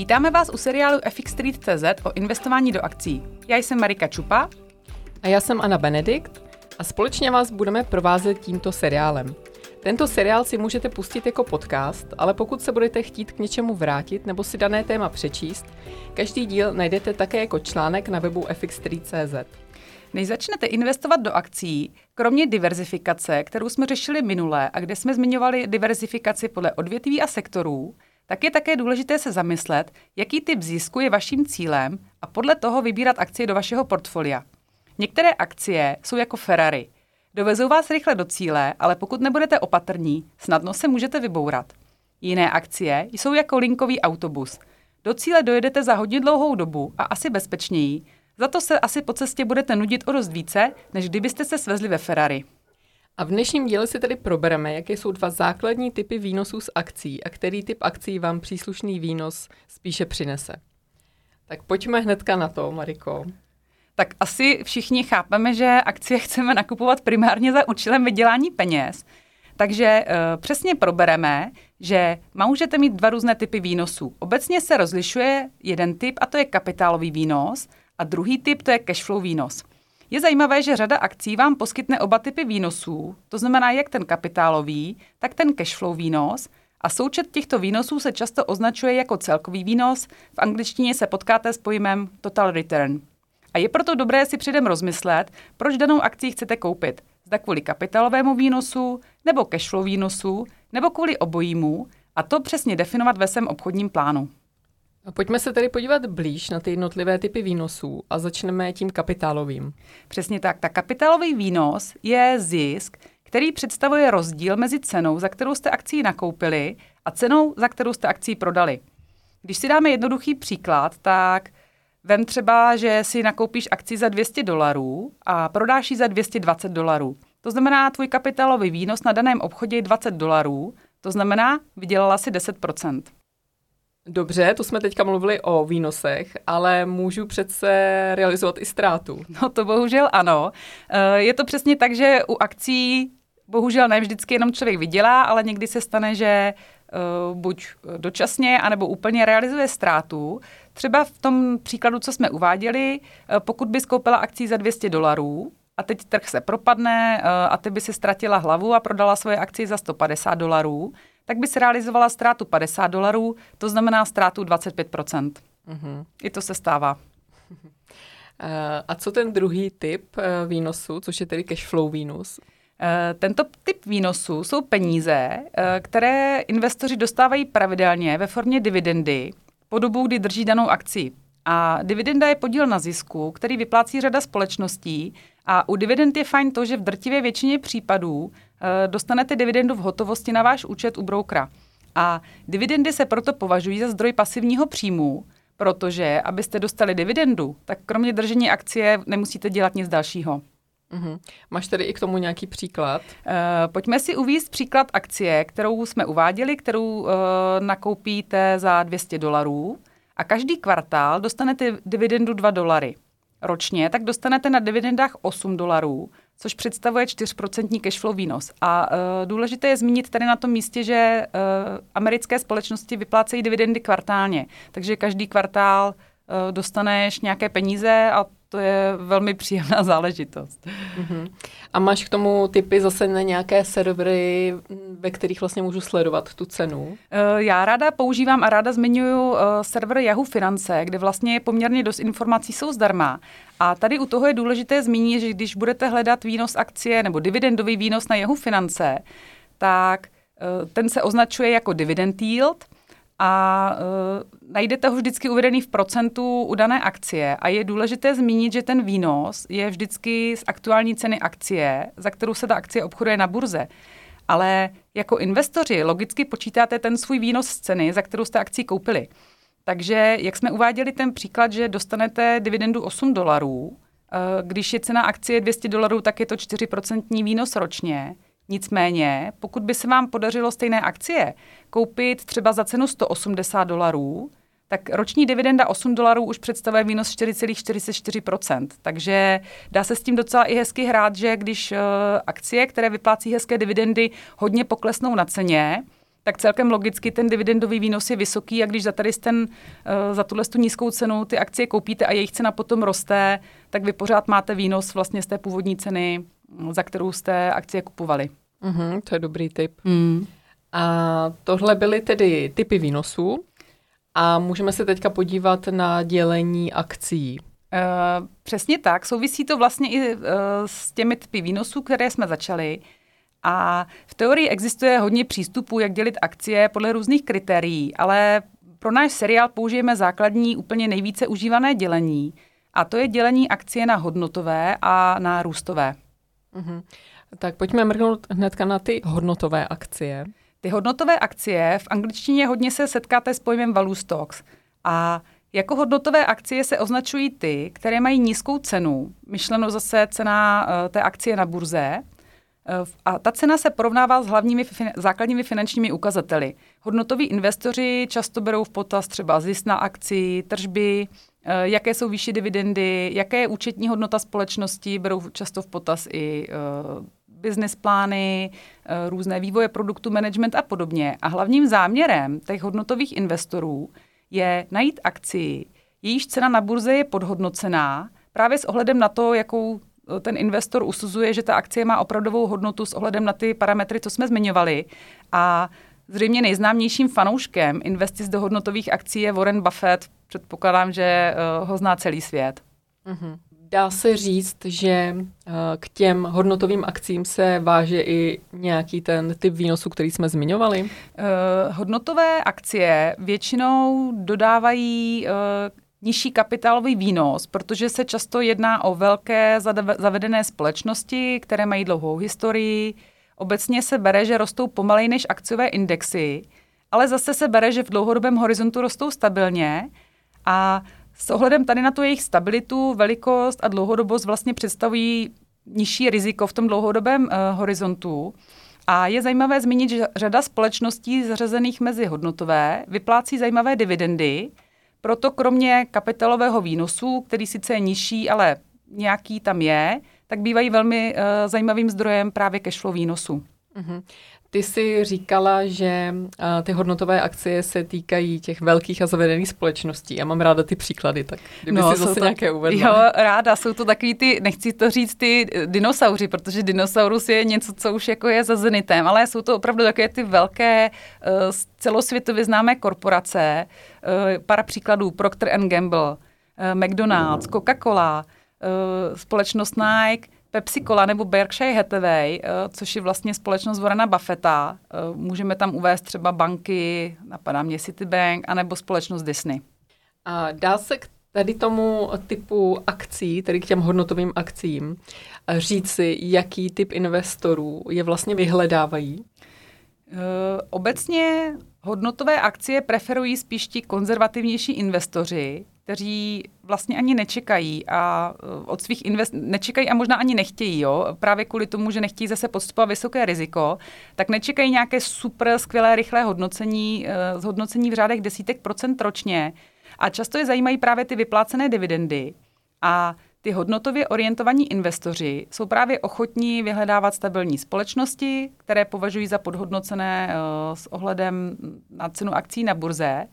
Vítáme vás u seriálu FX Street CZ o investování do akcí. Já jsem Marika Čupa. A já jsem Anna Benedikt a společně vás budeme provázet tímto seriálem. Tento seriál si můžete pustit jako podcast, ale pokud se budete chtít k něčemu vrátit nebo si dané téma přečíst, každý díl najdete také jako článek na webu fx3.cz. Než začnete investovat do akcí, kromě diverzifikace, kterou jsme řešili minule a kde jsme zmiňovali diverzifikaci podle odvětví a sektorů, tak je také důležité se zamyslet, jaký typ zisku je vaším cílem a podle toho vybírat akcie do vašeho portfolia. Některé akcie jsou jako Ferrari. Dovezou vás rychle do cíle, ale pokud nebudete opatrní, snadno se můžete vybourat. Jiné akcie jsou jako linkový autobus. Do cíle dojedete za hodně dlouhou dobu a asi bezpečněji, za to se asi po cestě budete nudit o dost více, než kdybyste se svezli ve Ferrari. A v dnešním díle si tedy probereme, jaké jsou dva základní typy výnosů z akcí a který typ akcí vám příslušný výnos spíše přinese. Tak pojďme hnedka na to, Mariko. Tak asi všichni chápeme, že akcie chceme nakupovat primárně za účelem vydělání peněz. Takže uh, přesně probereme, že můžete mít dva různé typy výnosů. Obecně se rozlišuje jeden typ a to je kapitálový výnos a druhý typ to je cashflow výnos. Je zajímavé, že řada akcí vám poskytne oba typy výnosů, to znamená jak ten kapitálový, tak ten cashflow výnos, a součet těchto výnosů se často označuje jako celkový výnos, v angličtině se potkáte s pojmem total return. A je proto dobré si předem rozmyslet, proč danou akci chcete koupit. Zda kvůli kapitálovému výnosu, nebo cashflow výnosu, nebo kvůli obojímu, a to přesně definovat ve svém obchodním plánu. Pojďme se tedy podívat blíž na ty jednotlivé typy výnosů a začneme tím kapitálovým. Přesně tak. Ta kapitálový výnos je zisk, který představuje rozdíl mezi cenou, za kterou jste akcí nakoupili a cenou, za kterou jste akcí prodali. Když si dáme jednoduchý příklad, tak vem třeba, že si nakoupíš akci za 200 dolarů a prodáš ji za 220 dolarů. To znamená, tvůj kapitálový výnos na daném obchodě je 20 dolarů, to znamená, vydělala si 10 Dobře, to jsme teďka mluvili o výnosech, ale můžu přece realizovat i ztrátu. No to bohužel ano. Eh, je to přesně tak, že u akcí bohužel ne vždycky jenom člověk vydělá, ale někdy se stane, že eh, buď dočasně, anebo úplně realizuje ztrátu. Třeba v tom příkladu, co jsme uváděli, eh, pokud by skoupila akcí za 200 dolarů, a teď trh se propadne a ty by si ztratila hlavu a prodala svoje akcie za 150 dolarů, tak by se realizovala ztrátu 50 dolarů, to znamená ztrátu 25 mm-hmm. I to se stává. Eh, a co ten druhý typ eh, výnosu, což je tedy cash flow výnos? Eh, tento typ výnosu jsou peníze, které investoři dostávají pravidelně ve formě dividendy po dobu, kdy drží danou akci. A dividenda je podíl na zisku, který vyplácí řada společností. A u dividend je fajn to, že v drtivé většině případů dostanete dividendu v hotovosti na váš účet u broukra. A dividendy se proto považují za zdroj pasivního příjmu, protože abyste dostali dividendu, tak kromě držení akcie nemusíte dělat nic dalšího. Uh-huh. Máš tedy i k tomu nějaký příklad? Uh, pojďme si uvíct příklad akcie, kterou jsme uváděli, kterou uh, nakoupíte za 200 dolarů a každý kvartál dostanete dividendu 2 dolary. Ročně tak dostanete na dividendách 8 dolarů, což představuje 4% cashflow výnos. A uh, důležité je zmínit tady na tom místě, že uh, americké společnosti vyplácejí dividendy kvartálně, takže každý kvartál uh, dostaneš nějaké peníze a to je velmi příjemná záležitost. Uh-huh. A máš k tomu typy zase na nějaké servery, ve kterých vlastně můžu sledovat tu cenu? Uh, já ráda používám a ráda zmiňuji uh, server Yahoo Finance, kde vlastně poměrně dost informací jsou zdarma. A tady u toho je důležité zmínit, že když budete hledat výnos akcie nebo dividendový výnos na Yahoo Finance, tak uh, ten se označuje jako dividend yield – a uh, najdete ho vždycky uvedený v procentu u dané akcie a je důležité zmínit, že ten výnos je vždycky z aktuální ceny akcie, za kterou se ta akcie obchoduje na burze. Ale jako investoři logicky počítáte ten svůj výnos z ceny, za kterou jste akci koupili. Takže, jak jsme uváděli ten příklad, že dostanete dividendu 8 dolarů, eh, když je cena akcie 200 dolarů, tak je to 4% výnos ročně. Nicméně, pokud by se vám podařilo stejné akcie koupit třeba za cenu 180 dolarů, tak roční dividenda 8 dolarů už představuje minus 4,44%. Takže dá se s tím docela i hezky hrát, že když uh, akcie, které vyplácí hezké dividendy, hodně poklesnou na ceně, tak celkem logicky ten dividendový výnos je vysoký a když za tady ten, uh, za tuhle tu nízkou cenu ty akcie koupíte a jejich cena potom roste, tak vy pořád máte výnos vlastně z té původní ceny, za kterou jste akcie kupovali. Mm-hmm, to je dobrý tip. Mm. A tohle byly tedy typy výnosů a můžeme se teďka podívat na dělení akcí. Uh, přesně tak. Souvisí to vlastně i uh, s těmi typy výnosů, které jsme začali. A v teorii existuje hodně přístupů, jak dělit akcie podle různých kritérií, ale pro náš seriál použijeme základní, úplně nejvíce užívané dělení. A to je dělení akcie na hodnotové a na růstové. Uh-huh. Tak pojďme mrknout hnedka na ty hodnotové akcie. Ty hodnotové akcie v angličtině hodně se setkáte s pojmem value stocks. A jako hodnotové akcie se označují ty, které mají nízkou cenu, myšleno zase cena uh, té akcie na burze, uh, a ta cena se porovnává s hlavními fin- základními finančními ukazateli. Hodnotoví investoři často berou v potaz třeba zisk na akci, tržby, uh, jaké jsou výši dividendy, jaké je účetní hodnota společnosti, berou často v potaz i business plány, různé vývoje produktu, management a podobně. A hlavním záměrem těch hodnotových investorů je najít akci, jejíž cena na burze je podhodnocená, právě s ohledem na to, jakou eh, ten investor usuzuje, že ta akcie má opravdovou hodnotu s ohledem na ty parametry, co jsme zmiňovali. A zřejmě nejznámějším fanouškem investic do hodnotových akcí je Warren Buffett. Předpokládám, že uh, ho zná celý svět. Mm-hmm. Dá se říct, že uh, k těm hodnotovým akcím se váže i nějaký ten typ výnosu, který jsme zmiňovali? Uh, hodnotové akcie většinou dodávají uh, nižší kapitálový výnos, protože se často jedná o velké zavedené společnosti, které mají dlouhou historii. Obecně se bere, že rostou pomalej než akciové indexy, ale zase se bere, že v dlouhodobém horizontu rostou stabilně a s ohledem tady na tu jejich stabilitu, velikost a dlouhodobost vlastně představují nižší riziko v tom dlouhodobém uh, horizontu. A je zajímavé zmínit, že řada společností zařazených mezi hodnotové vyplácí zajímavé dividendy, proto kromě kapitálového výnosu, který sice je nižší, ale nějaký tam je, tak bývají velmi uh, zajímavým zdrojem právě cashflow výnosu. Mm-hmm. Ty jsi říkala, že uh, ty hodnotové akcie se týkají těch velkých a zavedených společností. Já mám ráda ty příklady, tak kdyby no, si zase to, nějaké uvedla. Jo, ráda. Jsou to takový ty, nechci to říct, ty dinosauři, protože dinosaurus je něco, co už jako je za zenitem, ale jsou to opravdu takové ty velké uh, celosvětově známé korporace. Uh, para příkladů Procter Gamble, uh, McDonald's, Coca-Cola, společnost Nike, Pepsi Cola nebo Berkshire Hathaway, eh, což je vlastně společnost Warrena Buffetta. Eh, můžeme tam uvést třeba banky, napadá mě Citibank, anebo společnost Disney. A dá se k tady tomu typu akcí, tedy k těm hodnotovým akcím, říci, jaký typ investorů je vlastně vyhledávají? Obecně hodnotové akcie preferují spíš ti konzervativnější investoři, kteří vlastně ani nečekají a eh, od svých invest nečekají a možná ani nechtějí, jo, právě kvůli tomu, že nechtějí zase podstupovat vysoké riziko, tak nečekají nějaké super skvělé rychlé hodnocení, uh, zhodnocení v řádech desítek procent ročně. A často je zajímají právě ty vyplácené dividendy a ty hodnotově orientovaní investoři jsou právě ochotní vyhledávat stabilní společnosti, které považují za podhodnocené uh, s ohledem na cenu akcí na burze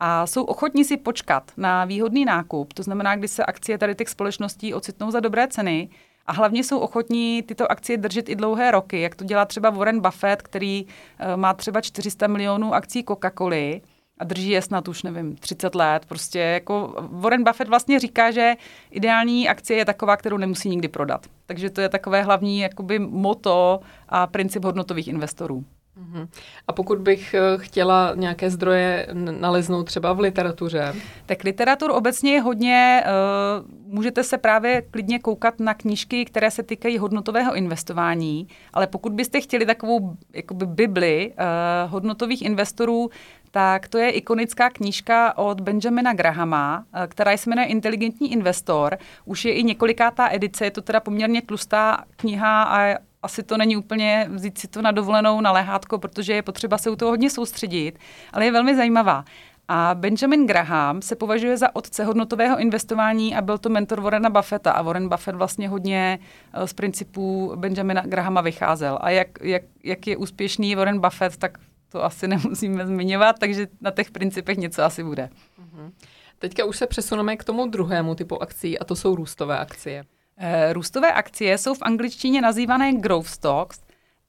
a jsou ochotní si počkat na výhodný nákup, to znamená, kdy se akcie tady těch společností ocitnou za dobré ceny a hlavně jsou ochotní tyto akcie držet i dlouhé roky, jak to dělá třeba Warren Buffett, který uh, má třeba 400 milionů akcí Coca-Coly a drží je snad už, nevím, 30 let. Prostě jako Warren Buffett vlastně říká, že ideální akcie je taková, kterou nemusí nikdy prodat. Takže to je takové hlavní jakoby moto a princip hodnotových investorů. Mhm. A pokud bych eh, chtěla nějaké zdroje naleznout třeba v literatuře? Tak literatur obecně je hodně, uh, můžete se právě klidně koukat na knížky, které se týkají hodnotového investování, ale pokud byste chtěli takovou jakoby bibli uh, hodnotových investorů, tak to je ikonická knížka od Benjamina Grahama, která se jmenuje Inteligentní investor. Už je i několikátá edice, je to teda poměrně tlustá kniha a asi to není úplně vzít si to na dovolenou na lehátko, protože je potřeba se u toho hodně soustředit, ale je velmi zajímavá. A Benjamin Graham se považuje za otce hodnotového investování a byl to mentor Warrena Buffetta. A Warren Buffett vlastně hodně eh, z principů Benjamina Grahama vycházel. A jak, jak, jak je úspěšný Warren Buffett, tak to asi nemusíme zmiňovat, takže na těch principech něco asi bude. Uh-huh. Teďka už se přesuneme k tomu druhému typu akcí a to jsou růstové akcie. E, růstové akcie jsou v angličtině nazývané growth stocks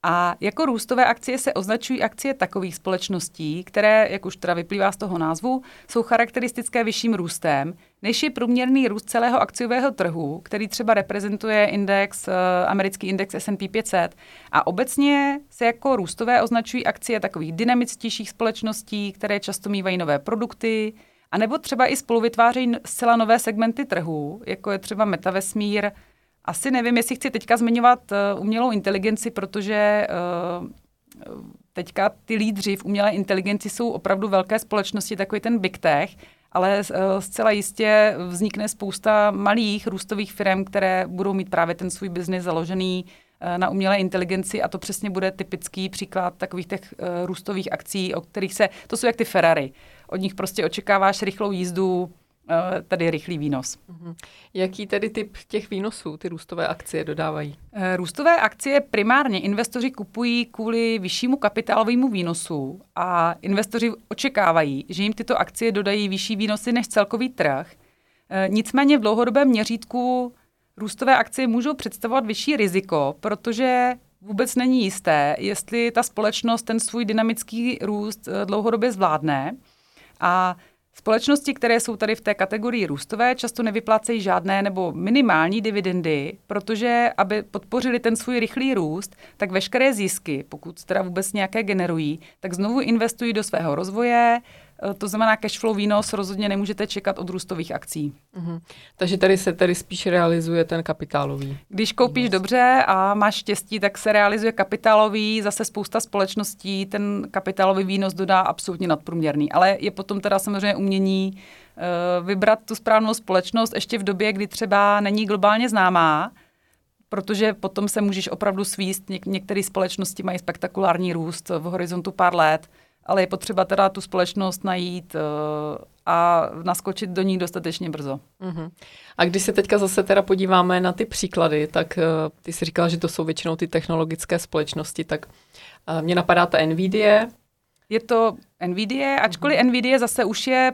a jako růstové akcie se označují akcie takových společností, které, jak už teda vyplývá z toho názvu, jsou charakteristické vyšším růstem, než je průměrný růst celého akciového trhu, který třeba reprezentuje index, uh, americký index S&P 500. A obecně se jako růstové označují akcie takových dynamičtějších společností, které často mývají nové produkty, a nebo třeba i spolu vytvářejí zcela nové segmenty trhu, jako je třeba metavesmír, asi nevím, jestli chci teďka zmiňovat uh, umělou inteligenci, protože uh, teďka ty lídři v umělé inteligenci jsou opravdu velké společnosti, takový ten big tech, ale uh, zcela jistě vznikne spousta malých růstových firm, které budou mít právě ten svůj biznis založený na umělé inteligenci a to přesně bude typický příklad takových těch růstových akcí, o kterých se, to jsou jak ty Ferrari. Od nich prostě očekáváš rychlou jízdu, Eh, tady rychlý výnos. Mhm. Jaký tedy typ těch výnosů ty růstové akcie dodávají? Eh, růstové akcie primárně investoři kupují kvůli vyššímu kapitálovému výnosu a investoři očekávají, že jim tyto akcie dodají vyšší výnosy než celkový trh. Eh, nicméně v dlouhodobém měřítku růstové akcie můžou představovat vyšší riziko, protože vůbec není jisté, jestli ta společnost ten svůj dynamický růst dlouhodobě zvládne. A Společnosti, které jsou tady v té kategorii růstové, často nevyplácejí žádné nebo minimální dividendy, protože aby podpořili ten svůj rychlý růst, tak veškeré zisky, pokud teda vůbec nějaké generují, tak znovu investují do svého rozvoje, to znamená, cash flow výnos rozhodně nemůžete čekat od růstových akcí. Uh-huh. Takže tady se tady spíš realizuje ten kapitálový. Když koupíš výnos. dobře a máš štěstí, tak se realizuje kapitálový, zase spousta společností ten kapitálový výnos dodá absolutně nadprůměrný. Ale je potom teda samozřejmě umění uh, vybrat tu správnou společnost ještě v době, kdy třeba není globálně známá, protože potom se můžeš opravdu svíst. Něk- některé společnosti mají spektakulární růst v horizontu pár let ale je potřeba teda tu společnost najít uh, a naskočit do ní dostatečně brzo. Uh-huh. A když se teďka zase teda podíváme na ty příklady, tak uh, ty jsi říkala, že to jsou většinou ty technologické společnosti, tak uh, mě napadá ta NVIDIA. Je to NVIDIA, ačkoliv uh-huh. NVIDIA zase už je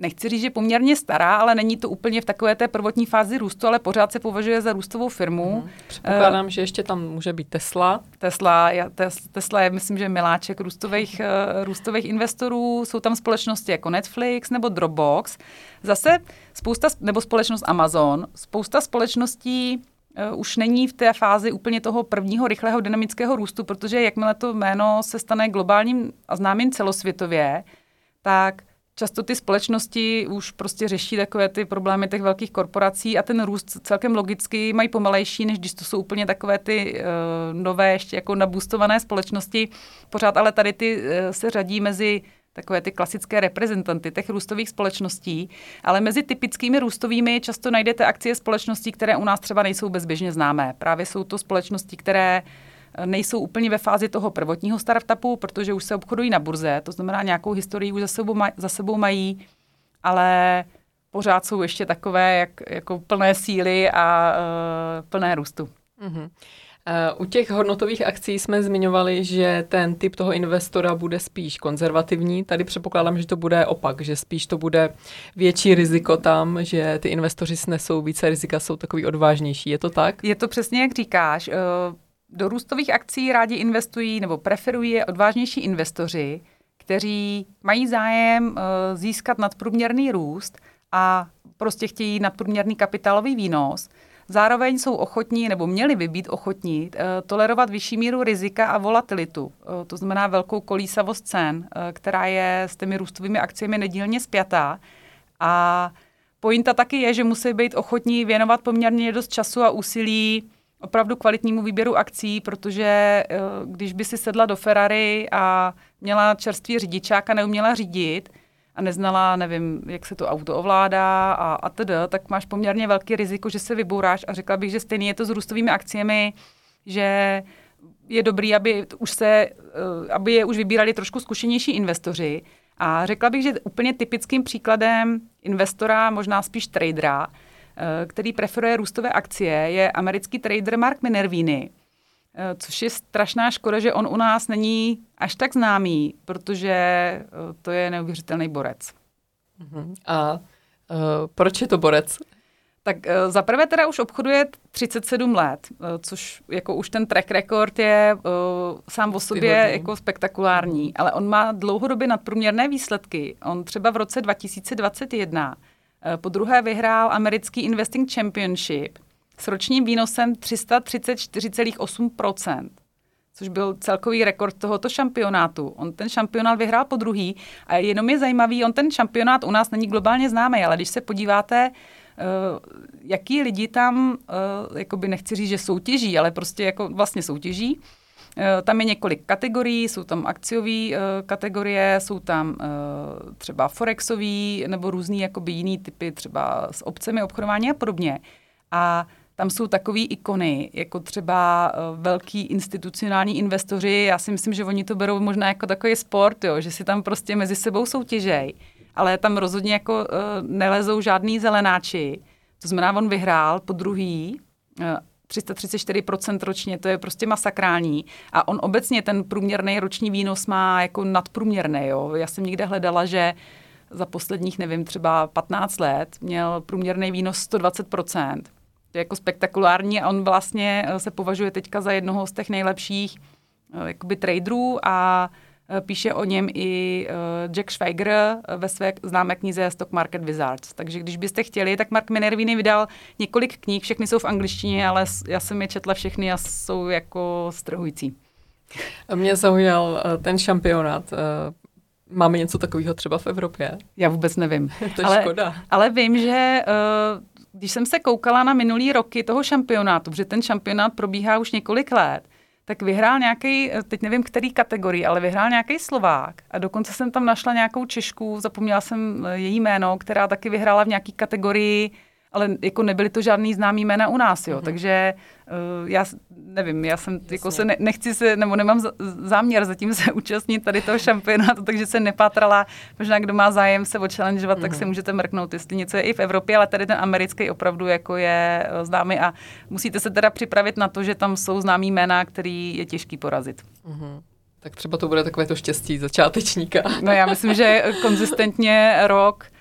nechci říct, že poměrně stará, ale není to úplně v takové té prvotní fázi růstu, ale pořád se považuje za růstovou firmu. Mm. Předpokládám, uh, že ještě tam může být Tesla. Tesla, já, tes, Tesla je, myslím, že miláček růstových, uh, růstových investorů. Jsou tam společnosti jako Netflix nebo Dropbox. Zase spousta, nebo společnost Amazon. Spousta společností uh, už není v té fázi úplně toho prvního rychlého dynamického růstu, protože jakmile to jméno se stane globálním a známým celosvětově, tak často ty společnosti už prostě řeší takové ty problémy těch velkých korporací a ten růst celkem logicky mají pomalejší, než když to jsou úplně takové ty uh, nové, ještě jako nabustované společnosti. Pořád ale tady ty uh, se řadí mezi takové ty klasické reprezentanty těch růstových společností, ale mezi typickými růstovými často najdete akcie společností, které u nás třeba nejsou bezběžně známé. Právě jsou to společnosti, které uh, nejsou úplně ve fázi toho prvotního startupu, protože už se obchodují na burze, to znamená nějakou historii už za sebou, maj, za sebou mají, ale pořád jsou ještě takové jak, jako plné síly a uh, plné růstu. Uh-huh. U těch hodnotových akcí jsme zmiňovali, že ten typ toho investora bude spíš konzervativní. Tady předpokládám, že to bude opak, že spíš to bude větší riziko tam, že ty investoři snesou více rizika, jsou takový odvážnější. Je to tak? Je to přesně, jak říkáš. Uh, do růstových akcí rádi investují nebo preferují odvážnější investoři, kteří mají zájem uh, získat nadprůměrný růst a prostě chtějí nadprůměrný kapitálový výnos. Zároveň jsou ochotní, nebo měli by být ochotní, uh, tolerovat vyšší míru rizika a volatilitu. Uh, to znamená velkou kolísavost cen, která je s těmi růstovými akciemi nedílně spjatá. A pointa taky je, že musí být ochotní věnovat poměrně dost času a úsilí opravdu kvalitnímu výběru akcí, protože eh, když by si sedla do Ferrari a měla čerstvý řidičák a neuměla řídit a neznala, nevím, jak se to auto ovládá a, a tedy, tak máš poměrně velký riziko, že se vybouráš a řekla bych, že stejně je to s růstovými akciemi, že je dobrý, aby, už se, eh, aby je už vybírali trošku zkušenější investoři. A řekla bych, že úplně typickým příkladem investora, možná spíš tradera, který preferuje růstové akcie, je americký trader Mark Minervini. Eh, což je strašná škoda, že on u nás není až tak známý, protože eh, to je neuvěřitelný borec. Uh-huh. A uh, proč je to borec? Tak uh, zaprvé teda už obchoduje 37 let, uh, což jako už ten track record je uh, sám o sobě Vyhodný. jako spektakulární, ale on má dlouhodobě nadprůměrné výsledky. On třeba v roce 2021 uh, po druhé vyhrál americký Investing Championship – s ročním výnosem 334,8%, což byl celkový rekord tohoto šampionátu. On ten šampionát vyhrál po druhý a jenom je zajímavý, on ten šampionát u nás není globálně známý, ale když se podíváte, Uh, jaký lidi tam, uh, jakoby nechci říct, že soutěží, ale prostě jako vlastně soutěží. Uh, tam je několik kategorií, jsou tam akciové uh, kategorie, jsou tam uh, třeba forexové nebo různý jakoby jiný typy, třeba s obcemi obchodování a podobně. A tam jsou takové ikony, jako třeba velký institucionální investoři. Já si myslím, že oni to berou možná jako takový sport, jo, že si tam prostě mezi sebou soutěžej. Ale tam rozhodně jako nelezou žádný zelenáči. To znamená, on vyhrál po druhý, uh, 334% ročně, to je prostě masakrální. A on obecně ten průměrný roční výnos má jako nadprůměrný. Jo. Já jsem někde hledala, že za posledních, nevím, třeba 15 let měl průměrný výnos 120% je jako spektakulární a on vlastně eh, se považuje teďka za jednoho z těch nejlepších eh, jakoby traderů a píše o něm i Jack Schweiger ve své známé knize Stock Market Wizards. Takže když byste chtěli, tak Mark Minervini vydal několik knih, všechny jsou v angličtině, ale já jsem je četla všechny a jsou jako strhující. Mě zaujal ten šampionát. Máme něco takového třeba v Evropě? Já vůbec nevím. to je ale, škoda. Ale vím, že uh, když jsem se koukala na minulý roky toho šampionátu, protože ten šampionát probíhá už několik let, tak vyhrál nějaký, teď nevím, který kategorii, ale vyhrál nějaký Slovák. A dokonce jsem tam našla nějakou Češku, zapomněla jsem její jméno, která taky vyhrála v nějaké kategorii ale jako nebyly to žádný známý jména u nás, jo, mm-hmm. takže uh, já nevím, já jsem, Jasně. jako se ne, nechci se, nebo nemám záměr zatím se účastnit tady toho šampionátu, takže se nepátrala, možná kdo má zájem se ochallengeovat, mm-hmm. tak se mhm. můžete mrknout, jestli něco je i v Evropě, ale tady ten americký opravdu jako je uh, známý a musíte se teda připravit na to, že tam jsou známý jména, který je těžký porazit. Mm-hmm. Tak třeba to bude takové to štěstí začátečníka. No já myslím, že konzistentně rok Eh,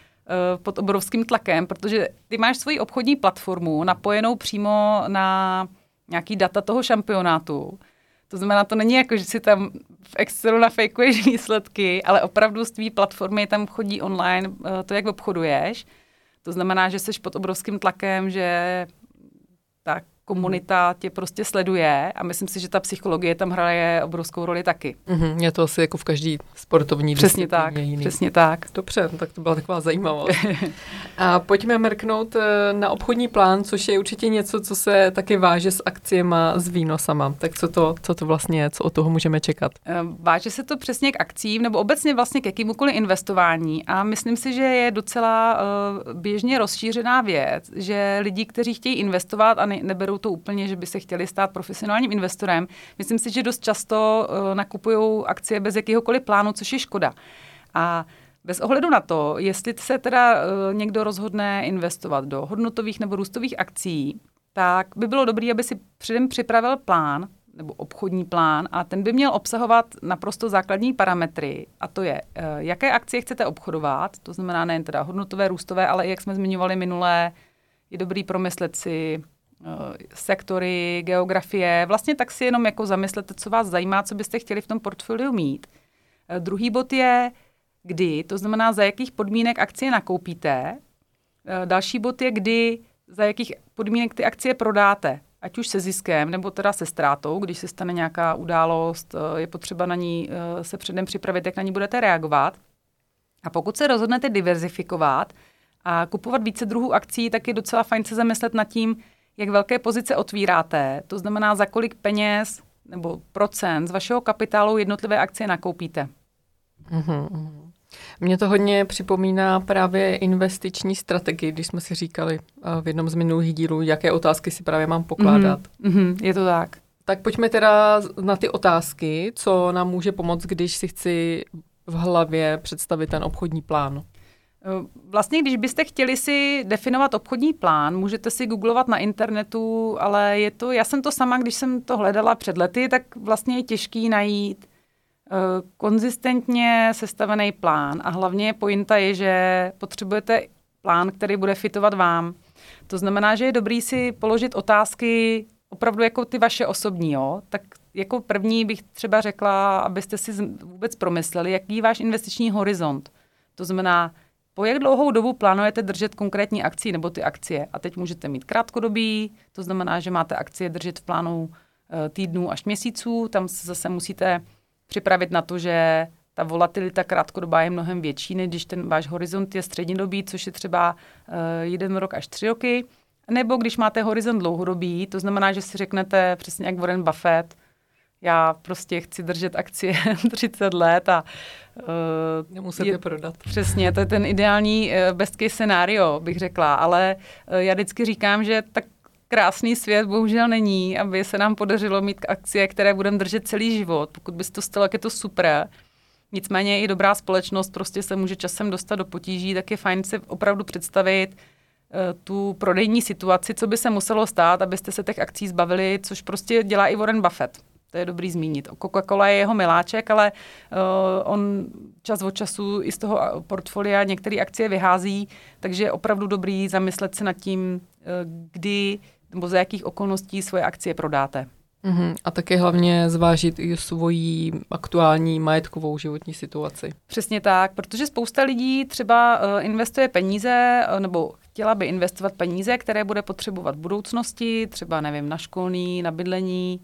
pod obrovským tlakem, protože ty máš svoji obchodní platformu napojenou přímo na nějaký data toho šampionátu. To znamená, to není jako, že si tam v Excelu nafejkuješ výsledky, ale opravdu z tvý platformy tam chodí online eh, to, jak obchoduješ. To znamená, že jsi pod obrovským tlakem, že tak komunita tě prostě sleduje a myslím si, že ta psychologie tam hraje obrovskou roli taky. Mm-hmm, je to asi jako v každý sportovní Přesně tak, jiný. přesně tak. Dobře, tak to byla taková zajímavost. a pojďme mrknout eh, na obchodní plán, což je určitě něco, co se taky váže s akciema, s výnosama. Tak co to, co to vlastně je, co od toho můžeme čekat? Eh, váže se to přesně k akcím nebo obecně vlastně k jakýmukoliv investování a myslím si, že je docela uh, běžně rozšířená věc, že lidi, kteří chtějí investovat a ne, neberou to úplně, že by se chtěli stát profesionálním investorem. Myslím si, že dost často uh, nakupují akcie bez jakéhokoliv plánu, což je škoda. A bez ohledu na to, jestli se teda uh, někdo rozhodne investovat do hodnotových nebo růstových akcí, tak by bylo dobré, aby si předem připravil plán nebo obchodní plán a ten by měl obsahovat naprosto základní parametry a to je, uh, jaké akcie chcete obchodovat, to znamená nejen teda hodnotové, růstové, ale i jak jsme zmiňovali minulé, je dobrý promyslet si Eh, sektory, geografie. Vlastně tak si jenom jako zamyslete, co vás zajímá, co byste chtěli v tom portfoliu mít. Eh, druhý bod je, kdy, to znamená, za jakých podmínek akcie nakoupíte. Eh, další bod je, kdy, za jakých podmínek ty akcie prodáte. Ať už se ziskem, nebo teda se ztrátou, když se stane nějaká událost, je potřeba na ní se předem připravit, jak na ní budete reagovat. A pokud se rozhodnete diverzifikovat a kupovat více druhů akcí, tak je docela fajn se zamyslet nad tím, jak velké pozice otvíráte, to znamená, za kolik peněz nebo procent z vašeho kapitálu jednotlivé akcie nakoupíte. Mm-hmm. Mně to hodně připomíná právě investiční strategii, když jsme si říkali v jednom z minulých dílů, jaké otázky si právě mám pokládat. Mm-hmm. Je to tak. Tak pojďme teda na ty otázky, co nám může pomoct, když si chci v hlavě představit ten obchodní plán. Vlastně, když byste chtěli si definovat obchodní plán, můžete si googlovat na internetu, ale je to, já jsem to sama, když jsem to hledala před lety, tak vlastně je těžký najít uh, konzistentně sestavený plán a hlavně pointa je, že potřebujete plán, který bude fitovat vám. To znamená, že je dobrý si položit otázky opravdu jako ty vaše osobní, jo? tak jako první bych třeba řekla, abyste si vůbec promysleli, jaký je váš investiční horizont. To znamená, po jak dlouhou dobu plánujete držet konkrétní akci nebo ty akcie. A teď můžete mít krátkodobí, to znamená, že máte akcie držet v plánu e, týdnů až měsíců. Tam se zase musíte připravit na to, že ta volatilita krátkodobá je mnohem větší, než když ten váš horizont je střednědobý, což je třeba e, jeden rok až tři roky. Nebo když máte horizont dlouhodobý, to znamená, že si řeknete přesně jak Warren Buffett, já prostě chci držet akcie 30 let a uh, je, prodat. Přesně, to je ten ideální uh, best case scenario, bych řekla, ale uh, já vždycky říkám, že tak krásný svět bohužel není, aby se nám podařilo mít akcie, které budeme držet celý život. Pokud by se to stalo, jak je to super. Nicméně i dobrá společnost prostě se může časem dostat do potíží, tak je fajn si opravdu představit, tu prodejní situaci, co by se muselo stát, abyste se těch akcí zbavili, což prostě dělá i Warren Buffett. To je dobrý zmínit. Coca-Cola je jeho miláček, ale uh, on čas od času i z toho portfolia některé akcie vyhází, takže je opravdu dobrý zamyslet se nad tím, uh, kdy nebo za jakých okolností svoje akcie prodáte. Uhum. A také hlavně zvážit i svoji aktuální majetkovou životní situaci. Přesně tak, protože spousta lidí třeba uh, investuje peníze, uh, nebo chtěla by investovat peníze, které bude potřebovat v budoucnosti, třeba nevím, na školní, na bydlení,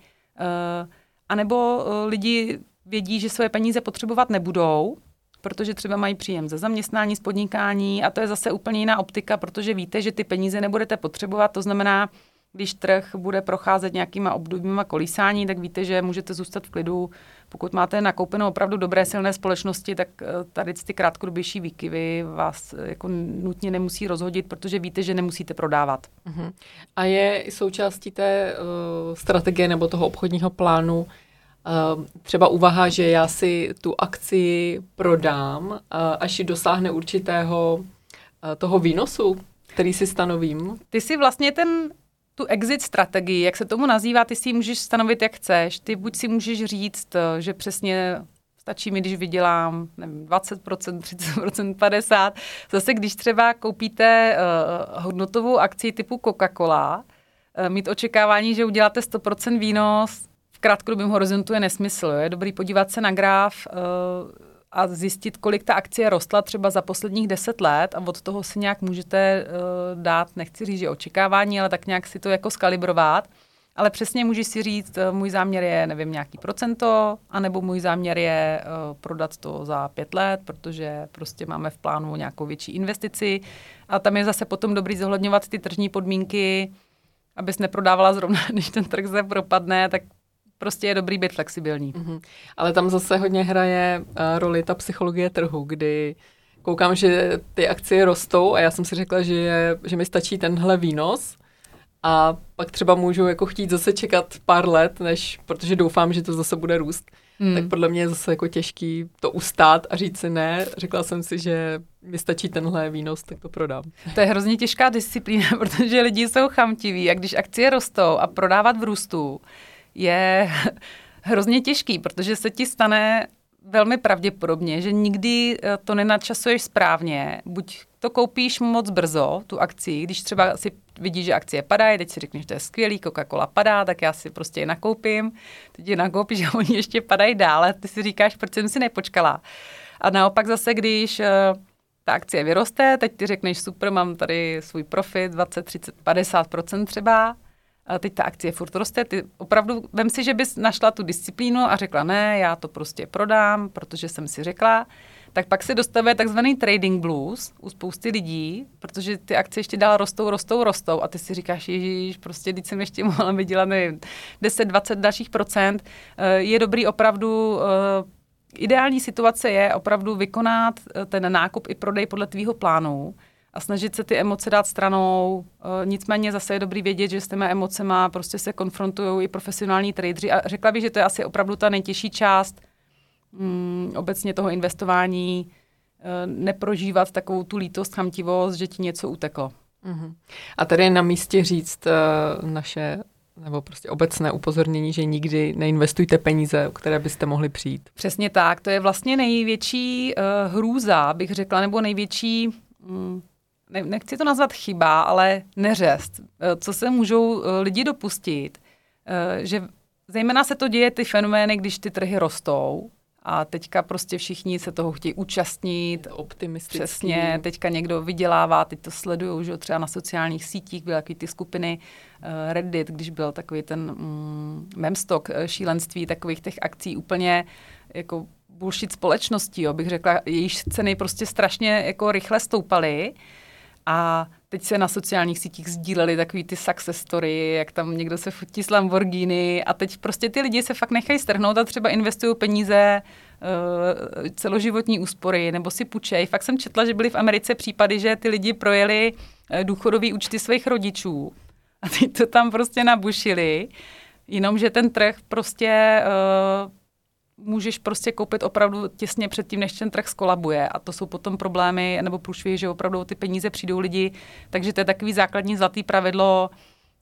a nebo uh, lidi vědí, že své peníze potřebovat nebudou, protože třeba mají příjem ze zaměstnání, z podnikání a to je zase úplně jiná optika, protože víte, že ty peníze nebudete potřebovat, to znamená, když trh bude procházet nějakýma obdobíma kolísání, tak víte, že můžete zůstat v klidu. Pokud máte nakoupenou opravdu dobré silné společnosti, tak eh, tady ty krátkodobější výkyvy vás eh, jako nutně nemusí rozhodit, protože víte, že nemusíte prodávat. Uh-huh. A je součástí té uh, strategie nebo toho obchodního plánu uh, třeba úvaha, že já si tu akci prodám, uh, až dosáhne určitého uh, toho výnosu, který si stanovím? Ty si vlastně ten tu exit strategii, jak se tomu nazývá, ty si ji můžeš stanovit, jak chceš. Ty buď si můžeš říct, eh, že přesně stačí mi, když vydělám nevím, 20%, 30%, 50%. Zase, když třeba koupíte uh, hodnotovou akci typu Coca-Cola, uh, mít očekávání, že uděláte 100% výnos, v krátkodobém horizontu je nesmysl. Jo? Je dobrý podívat se na graf, uh, a zjistit, kolik ta akcie rostla třeba za posledních deset let a od toho si nějak můžete uh, dát, nechci říct, že očekávání, ale tak nějak si to jako skalibrovat. Ale přesně můžeš si říct, uh, můj záměr je, nevím, nějaký procento, anebo můj záměr je uh, prodat to za pět let, protože prostě máme v plánu nějakou větší investici. A tam je zase potom dobrý zohledňovat ty tržní podmínky, abys neprodávala zrovna, když ten trh se propadne, tak prostě je dobrý být flexibilní. Mm-hmm. Ale tam zase hodně hraje uh, roli ta psychologie trhu, kdy koukám, že ty akcie rostou a já jsem si řekla, že, je, že mi stačí tenhle výnos a pak třeba můžu jako chtít zase čekat pár let, než, protože doufám, že to zase bude růst. Hmm. Tak podle mě je zase jako těžký to ustát a říct si ne. Řekla jsem si, že mi stačí tenhle výnos, tak to prodám. To je hrozně těžká disciplína, protože lidi jsou chamtiví a když akcie rostou a prodávat v růstu, je hrozně těžký, protože se ti stane velmi pravděpodobně, že nikdy eh, to nenadčasuješ správně. Buď to koupíš moc brzo, tu akci, když třeba si vidíš, že akcie padají, teď si řekneš, že to je skvělý, Coca-Cola padá, tak já si prostě je nakoupím. Teď je nakoupíš a oni ještě padají dále, ty si říkáš, proč jsem si nepočkala. A naopak zase, když uh, ta akcie vyroste, teď ty řekneš, super, mám tady svůj profit, 20, 30, 50% třeba, teď ta akcie furt roste, ty opravdu, vem si, že bys našla tu disciplínu a řekla, ne, já to prostě prodám, protože jsem si řekla, tak pak se dostavuje takzvaný trading blues u spousty lidí, protože ty akcie ještě dál rostou, rostou, rostou. A ty si říkáš, ježíš, prostě teď jsem ještě mohla vydělat, nevím, 10, 20 dalších procent. Eh, je dobrý opravdu eh, Ideální situace je opravdu vykonat eh, ten nákup i prodej podle tvýho plánu, a snažit se ty emoce dát stranou. E, nicméně zase je dobrý vědět, že s těmi emocema prostě se konfrontují i profesionální tradeři a řekla bych, že to je asi opravdu ta nejtěžší část mm, obecně toho investování, neprožívat takovou tu lítost, chamtivost, že ti něco uteklo. Uh-huh. A tady je na místě říct uh, naše nebo prostě obecné upozornění, že nikdy neinvestujte peníze, o které byste mohli přijít. Přesně tak, to je vlastně největší uh, hrůza, bych řekla, nebo největší, um, ne, nechci to nazvat chyba, ale neřest, uh, co se můžou uh, lidi dopustit, uh, že zejména se to děje ty fenomény, když ty trhy rostou, a teďka prostě všichni se toho chtějí účastnit. Optimistický. Přesně, teďka někdo vydělává, teď to sledují, že třeba na sociálních sítích byly takový ty skupiny Reddit, když byl takový ten mm, memstok uh, šílenství takových těch akcí úplně jako bullshit společností, jo, bych řekla, jejíž ceny prostě strašně jako rychle stoupaly a teď se na sociálních sítích sdíleli takový ty success story, jak tam někdo se fotí s Lamborghini a teď prostě ty lidi se fakt nechají strhnout a třeba investují peníze uh, celoživotní úspory nebo si půjčej. Fakt jsem četla, že byly v Americe případy, že ty lidi projeli uh, důchodový účty svých rodičů a teď to tam prostě nabušili, jenomže ten trh prostě uh, můžeš prostě koupit opravdu těsně před tím, než ten trh skolabuje. A to jsou potom problémy nebo průšvihy, že opravdu ty peníze přijdou lidi. Takže to je takový základní zlatý pravidlo.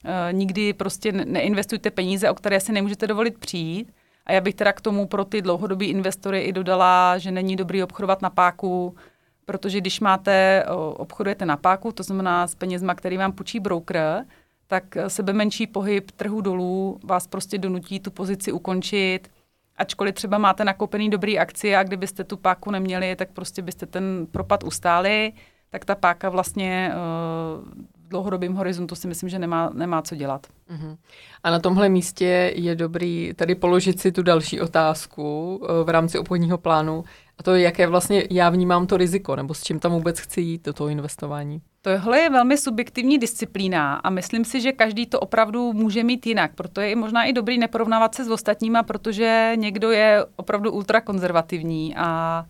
E, nikdy prostě neinvestujte peníze, o které si nemůžete dovolit přijít. A já bych teda k tomu pro ty dlouhodobí investory i dodala, že není dobrý obchodovat na páku, protože když máte, obchodujete na páku, to znamená s penězma, který vám půjčí broker, tak sebe menší pohyb trhu dolů vás prostě donutí tu pozici ukončit ačkoliv třeba máte nakoupený dobrý akcie a kdybyste tu páku neměli, tak prostě byste ten propad ustáli, tak ta páka vlastně uh, v dlouhodobém horizontu si myslím, že nemá, nemá co dělat. Uh-huh. A na tomhle místě je dobrý tady položit si tu další otázku uh, v rámci obchodního plánu, a to jaké vlastně já vnímám to riziko, nebo s čím tam vůbec chci jít do toho investování. Tohle je velmi subjektivní disciplína a myslím si, že každý to opravdu může mít jinak. Proto je možná i dobrý neporovnávat se s ostatníma, protože někdo je opravdu ultrakonzervativní a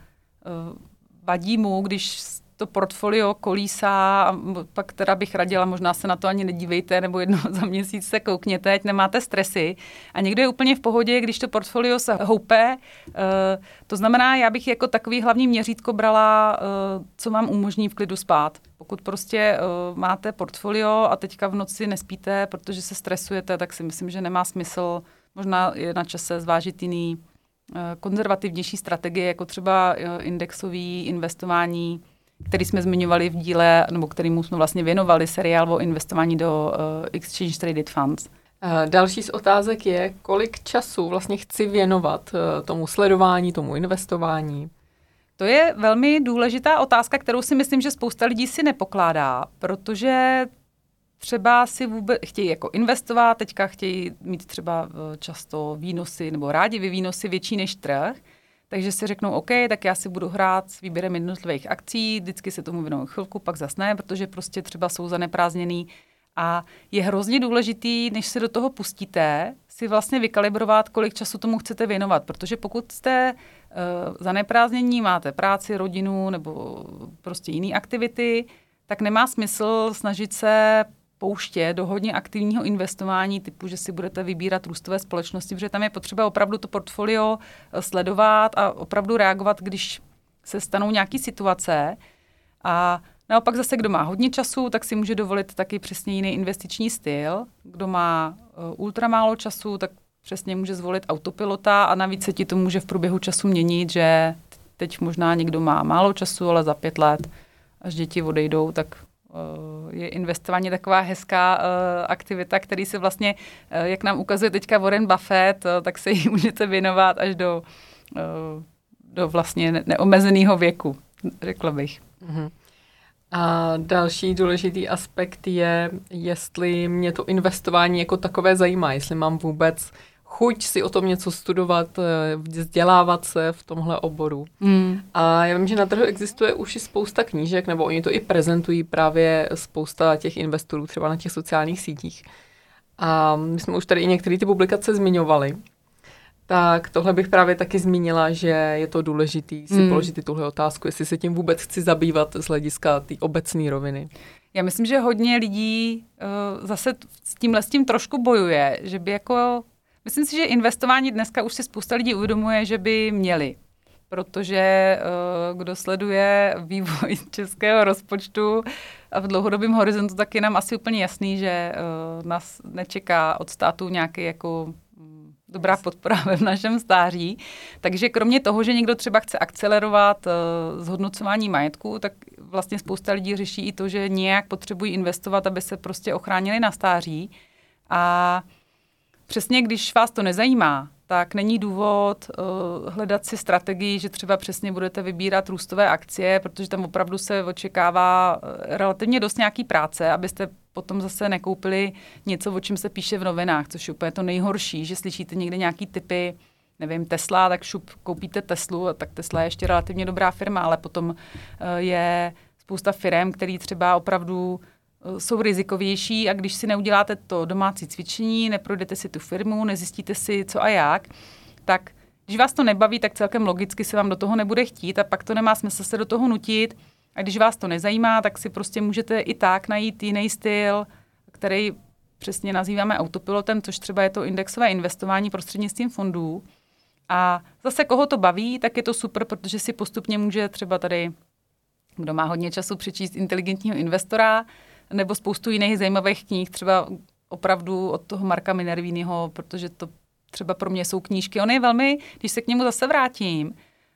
uh, vadí mu, když to portfolio kolísá a pak teda bych radila, možná se na to ani nedívejte, nebo jednou za měsíc se koukněte, ať nemáte stresy. A někdo je úplně v pohodě, když to portfolio se houpe. Uh, to znamená, já bych jako takový hlavní měřítko brala, uh, co vám umožní v klidu spát. Pokud prostě uh, máte portfolio a teďka v noci nespíte, protože se stresujete, tak si myslím, že nemá smysl. Možná je na čase zvážit jiný konzervativnější strategie, jako třeba indexový investování, který jsme zmiňovali v díle, nebo kterýmu jsme vlastně věnovali seriál o investování do uh, Exchange Traded Funds. Uh, další z otázek je, kolik času vlastně chci věnovat uh, tomu sledování, tomu investování. To je velmi důležitá otázka, kterou si myslím, že spousta lidí si nepokládá, protože třeba si vůbec chtějí jako investovat, teďka chtějí mít třeba často výnosy nebo rádi výnosy větší než trh, takže si řeknou, OK, tak já si budu hrát s výběrem jednotlivých akcí, vždycky se tomu věnuju chvilku, pak zas ne, protože prostě třeba jsou zaneprázdněný. A je hrozně důležitý, než se do toho pustíte, si vlastně vykalibrovat, kolik času tomu chcete věnovat, protože pokud jste uh, zaneprázdnění, máte práci, rodinu nebo prostě jiné aktivity, tak nemá smysl snažit se pouště do hodně aktivního investování, typu, že si budete vybírat růstové společnosti, protože tam je potřeba opravdu to portfolio eh, sledovat a opravdu reagovat, když se stanou nějaké situace. A naopak zase, kdo má hodně času, tak si může dovolit taky přesně jiný investiční styl. Kdo má uh, ultra málo času, tak přesně může zvolit autopilota a navíc se ti to může v průběhu času měnit, že teď možná někdo má málo času, ale za pět let, až děti odejdou, tak Eh, je investování taková hezká uh, aktivita, který se vlastně, uh, jak nám ukazuje teďka Warren Buffett, uh, tak se jí můžete věnovat až do, uh, do vlastně neomezeného věku, řekla bych. Uh-huh. A další důležitý aspekt je, jestli mě to investování jako takové zajímá, jestli mám vůbec chuť si o tom něco studovat, eh, vzdělávat se v tomhle oboru. Mm. A já vím, že na trhu existuje už i spousta knížek, nebo oni to i prezentují právě spousta těch investorů, třeba na těch sociálních sítích. A my jsme už tady i některé ty publikace zmiňovali. Tak tohle bych právě taky zmínila, že je to důležitý si mm. položit tuhle otázku, jestli se tím vůbec chci zabývat z hlediska té obecné roviny. Já myslím, že hodně lidí uh, zase s tímhle s tím trošku bojuje, že by jako Myslím si, že investování dneska už si spousta lidí uvědomuje, že by měli. protože kdo sleduje vývoj českého rozpočtu a v dlouhodobém horizontu, tak je nám asi úplně jasný, že nás nečeká od státu nějaký jako dobrá podpora ve našem stáří. Takže kromě toho, že někdo třeba chce akcelerovat uh, zhodnocování majetku, tak vlastně spousta lidí řeší i to, že nějak potřebují investovat, aby se prostě ochránili na stáří. A přesně když vás to nezajímá, tak není důvod uh, hledat si strategii, že třeba přesně budete vybírat růstové akcie, protože tam opravdu se očekává eh, relativně dost nějaký práce, abyste potom zase nekoupili něco, o čem se píše v novinách, což je úplně to nejhorší, že slyšíte někde nějaký typy, nevím, Tesla, tak šup, koupíte Teslu, tak Tesla je ještě relativně dobrá firma, ale potom uh, je spousta firm, které třeba opravdu jsou rizikovější a když si neuděláte to domácí cvičení, neprojdete si tu firmu, nezjistíte si co a jak, tak když vás to nebaví, tak celkem logicky se vám do toho nebude chtít a pak to nemá smysl se do toho nutit. A když vás to nezajímá, tak si prostě můžete i tak najít jiný styl, který přesně nazýváme autopilotem, což třeba je to indexové investování prostřednictvím fondů. A zase koho to baví, tak je to super, protože si postupně může třeba tady, kdo má hodně času, přečíst inteligentního investora, nebo spoustu jiných zajímavých knih, třeba opravdu od toho Marka Minervínyho, protože to třeba pro mě jsou knížky. On je velmi, když se k němu zase vrátím,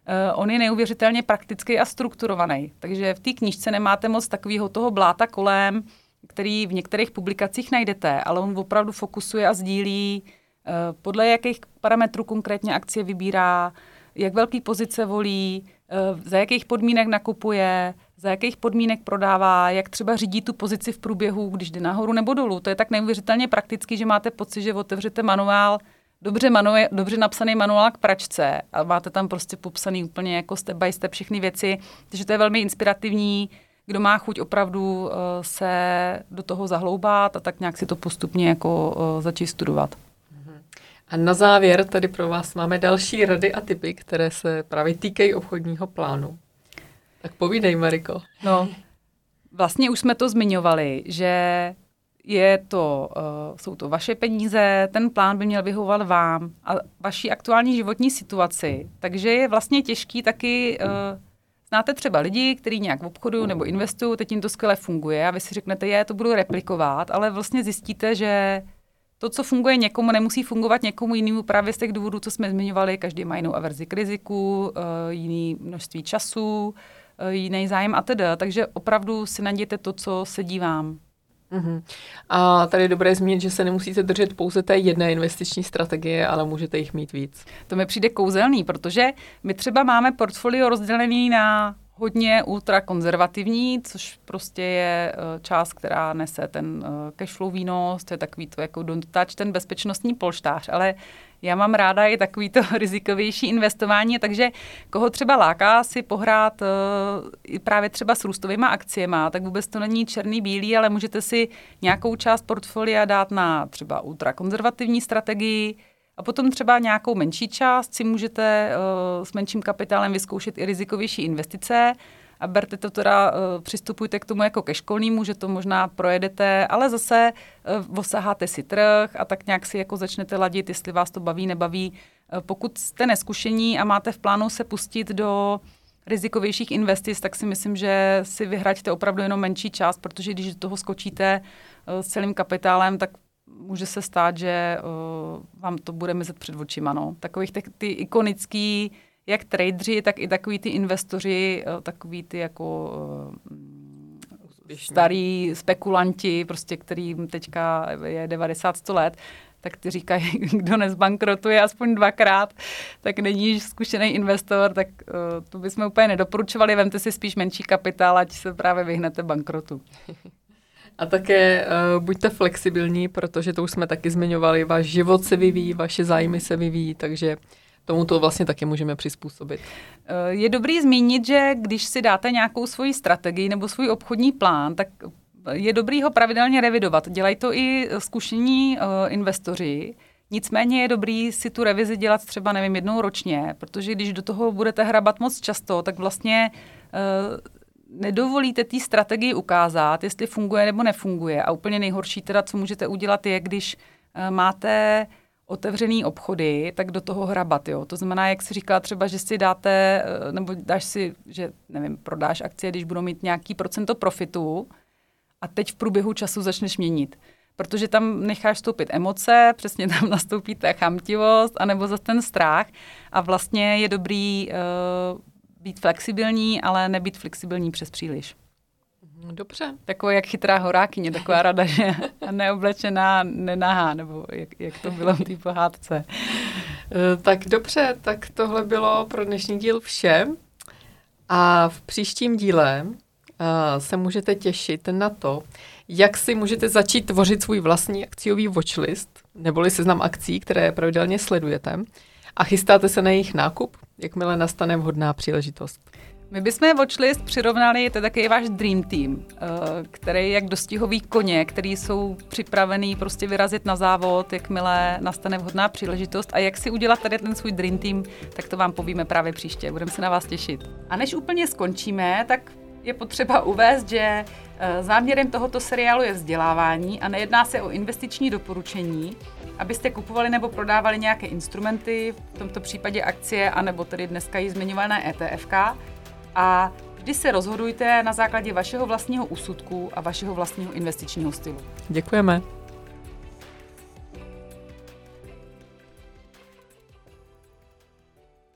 Uh, on je neuvěřitelně praktický a strukturovaný. Takže v té knížce nemáte moc takového toho bláta kolem, který v některých publikacích najdete, ale on opravdu fokusuje a sdílí, uh, podle jakých parametrů konkrétně akcie vybírá, jak velký pozice volí, uh, za jakých podmínek nakupuje, za jakých podmínek prodává, jak třeba řídí tu pozici v průběhu, když jde nahoru nebo dolů. To je tak neuvěřitelně praktický, že máte pocit, že otevřete manuál dobře, manuje, dobře napsaný manuál k pračce a máte tam prostě popsaný úplně jako step by step všechny věci, takže to je velmi inspirativní, kdo má chuť opravdu uh, se do toho zahloubat a tak nějak si to postupně jako uh, začít studovat. A na závěr tady pro vás máme další rady a typy, které se právě týkají obchodního plánu. Tak povídej, Mariko. No, vlastně už jsme to zmiňovali, že je to, uh, jsou to vaše peníze, ten plán by měl vyhovovat vám a vaší aktuální životní situaci. Takže je vlastně těžký taky, uh, znáte třeba lidi, kteří nějak v obchodu nebo investují, teď jim to skvěle funguje a vy si řeknete, je, to budu replikovat, ale vlastně zjistíte, že to, co funguje někomu, nemusí fungovat někomu jinému právě z těch důvodů, co jsme zmiňovali. Každý má jinou averzi k riziku, uh, jiný množství času, uh, jiný zájem a tedy. Takže opravdu si najděte to, co sedí vám. Uh-huh. A tady je dobré zmínit, že se nemusíte držet pouze té jedné investiční strategie, ale můžete jich mít víc. To mi přijde kouzelný, protože my třeba máme portfolio rozdělený na hodně ultrakonzervativní, což prostě je eh, část, která nese ten eh, cashflow výnos, to je takový to jako don't touch, ten bezpečnostní polštář, ale já mám ráda i takový to rizikovější investování, takže koho třeba láká si pohrát uh, právě třeba s růstovými akciemi, tak vůbec to není černý, bílý, ale můžete si nějakou část portfolia dát na třeba ultrakonzervativní strategii, a potom třeba nějakou menší část si můžete uh, s menším kapitálem vyzkoušet i rizikovější investice a berte to teda, uh, přistupujte k tomu jako ke školnímu, že to možná projedete, ale zase uh, osaháte si trh a tak nějak si jako začnete ladit, jestli vás to baví, nebaví. Uh, pokud jste neskušení a máte v plánu se pustit do rizikovějších investic, tak si myslím, že si vyhraďte opravdu jenom menší část, protože když do toho skočíte s celým kapitálem, tak může se stát, že vám to bude mizet před očima. No. Takových ty, ty ikonický, jak tradeři, tak i takový ty investoři, uh, takový ty jako uh, starý spekulanti, prostě kterým teďka je 90-100 let, tak ty říkají, kdo nezbankrotuje aspoň dvakrát, tak není zkušený investor, tak uh, to bychom úplně nedoporučovali. Vemte si spíš menší kapitál, ať se právě vyhnete bankrotu. A také uh, buďte flexibilní, protože to už jsme taky zmiňovali, váš život se vyvíjí, vaše zájmy se vyvíjí, takže tomu to vlastně taky můžeme přizpůsobit. Eh, je dobrý zmínit, že když si dáte nějakou svoji strategii nebo svůj obchodní plán, tak je dobrý ho pravidelně revidovat. Dělají to i zkušení uh, investoři. Nicméně je dobrý si tu revizi dělat třeba, nevím, jednou ročně, protože když do toho budete hrabat moc často, tak vlastně nedovolíte té strategii ukázat, jestli funguje nebo nefunguje. A úplně nejhorší teda, co můžete udělat, je, když máte otevřený obchody, tak do toho hrabat, jo. To znamená, jak si říká třeba, že si dáte, eh, nebo dáš si, že nevím, prodáš akcie, když budou mít nějaký procento profitu a teď v průběhu času začneš měnit. Protože tam necháš vstoupit emoce, přesně tam nastoupí ta chamtivost, anebo za ten strach a vlastně je dobrý uh, být flexibilní, ale nebýt flexibilní přes příliš. Dobře. Taková jak chytrá horákyně, taková rada, že neoblečená, nenahá, nebo jak, jak to bylo v té pohádce. Eh, tak dobře, tak tohle bylo pro dnešní díl vše. A v příštím díle uh, se můžete těšit na to, jak si můžete začít tvořit svůj vlastní akciový watchlist, neboli seznam akcí, které pravidelně sledujete, a chystáte se na jejich nákup, jakmile nastane vhodná příležitost. My bychom Watchlist přirovnali, to je takový váš dream team, eh, který je jak dostihový koně, který jsou připravený prostě vyrazit na závod, jakmile nastane vhodná příležitost a jak si udělat tady ten svůj dream team, tak to vám povíme právě příště. Budeme se na vás těšit. A než úplně skončíme, tak je potřeba uvést, že eh, záměrem tohoto seriálu je vzdělávání a nejedná se o investiční doporučení, abyste kupovali nebo prodávali nějaké instrumenty, v tomto případě akcie, anebo tedy dneska ji zmiňované ETFK, a vždy se rozhodujte na základě vašeho vlastního úsudku a vašeho vlastního investičního stylu. Děkujeme.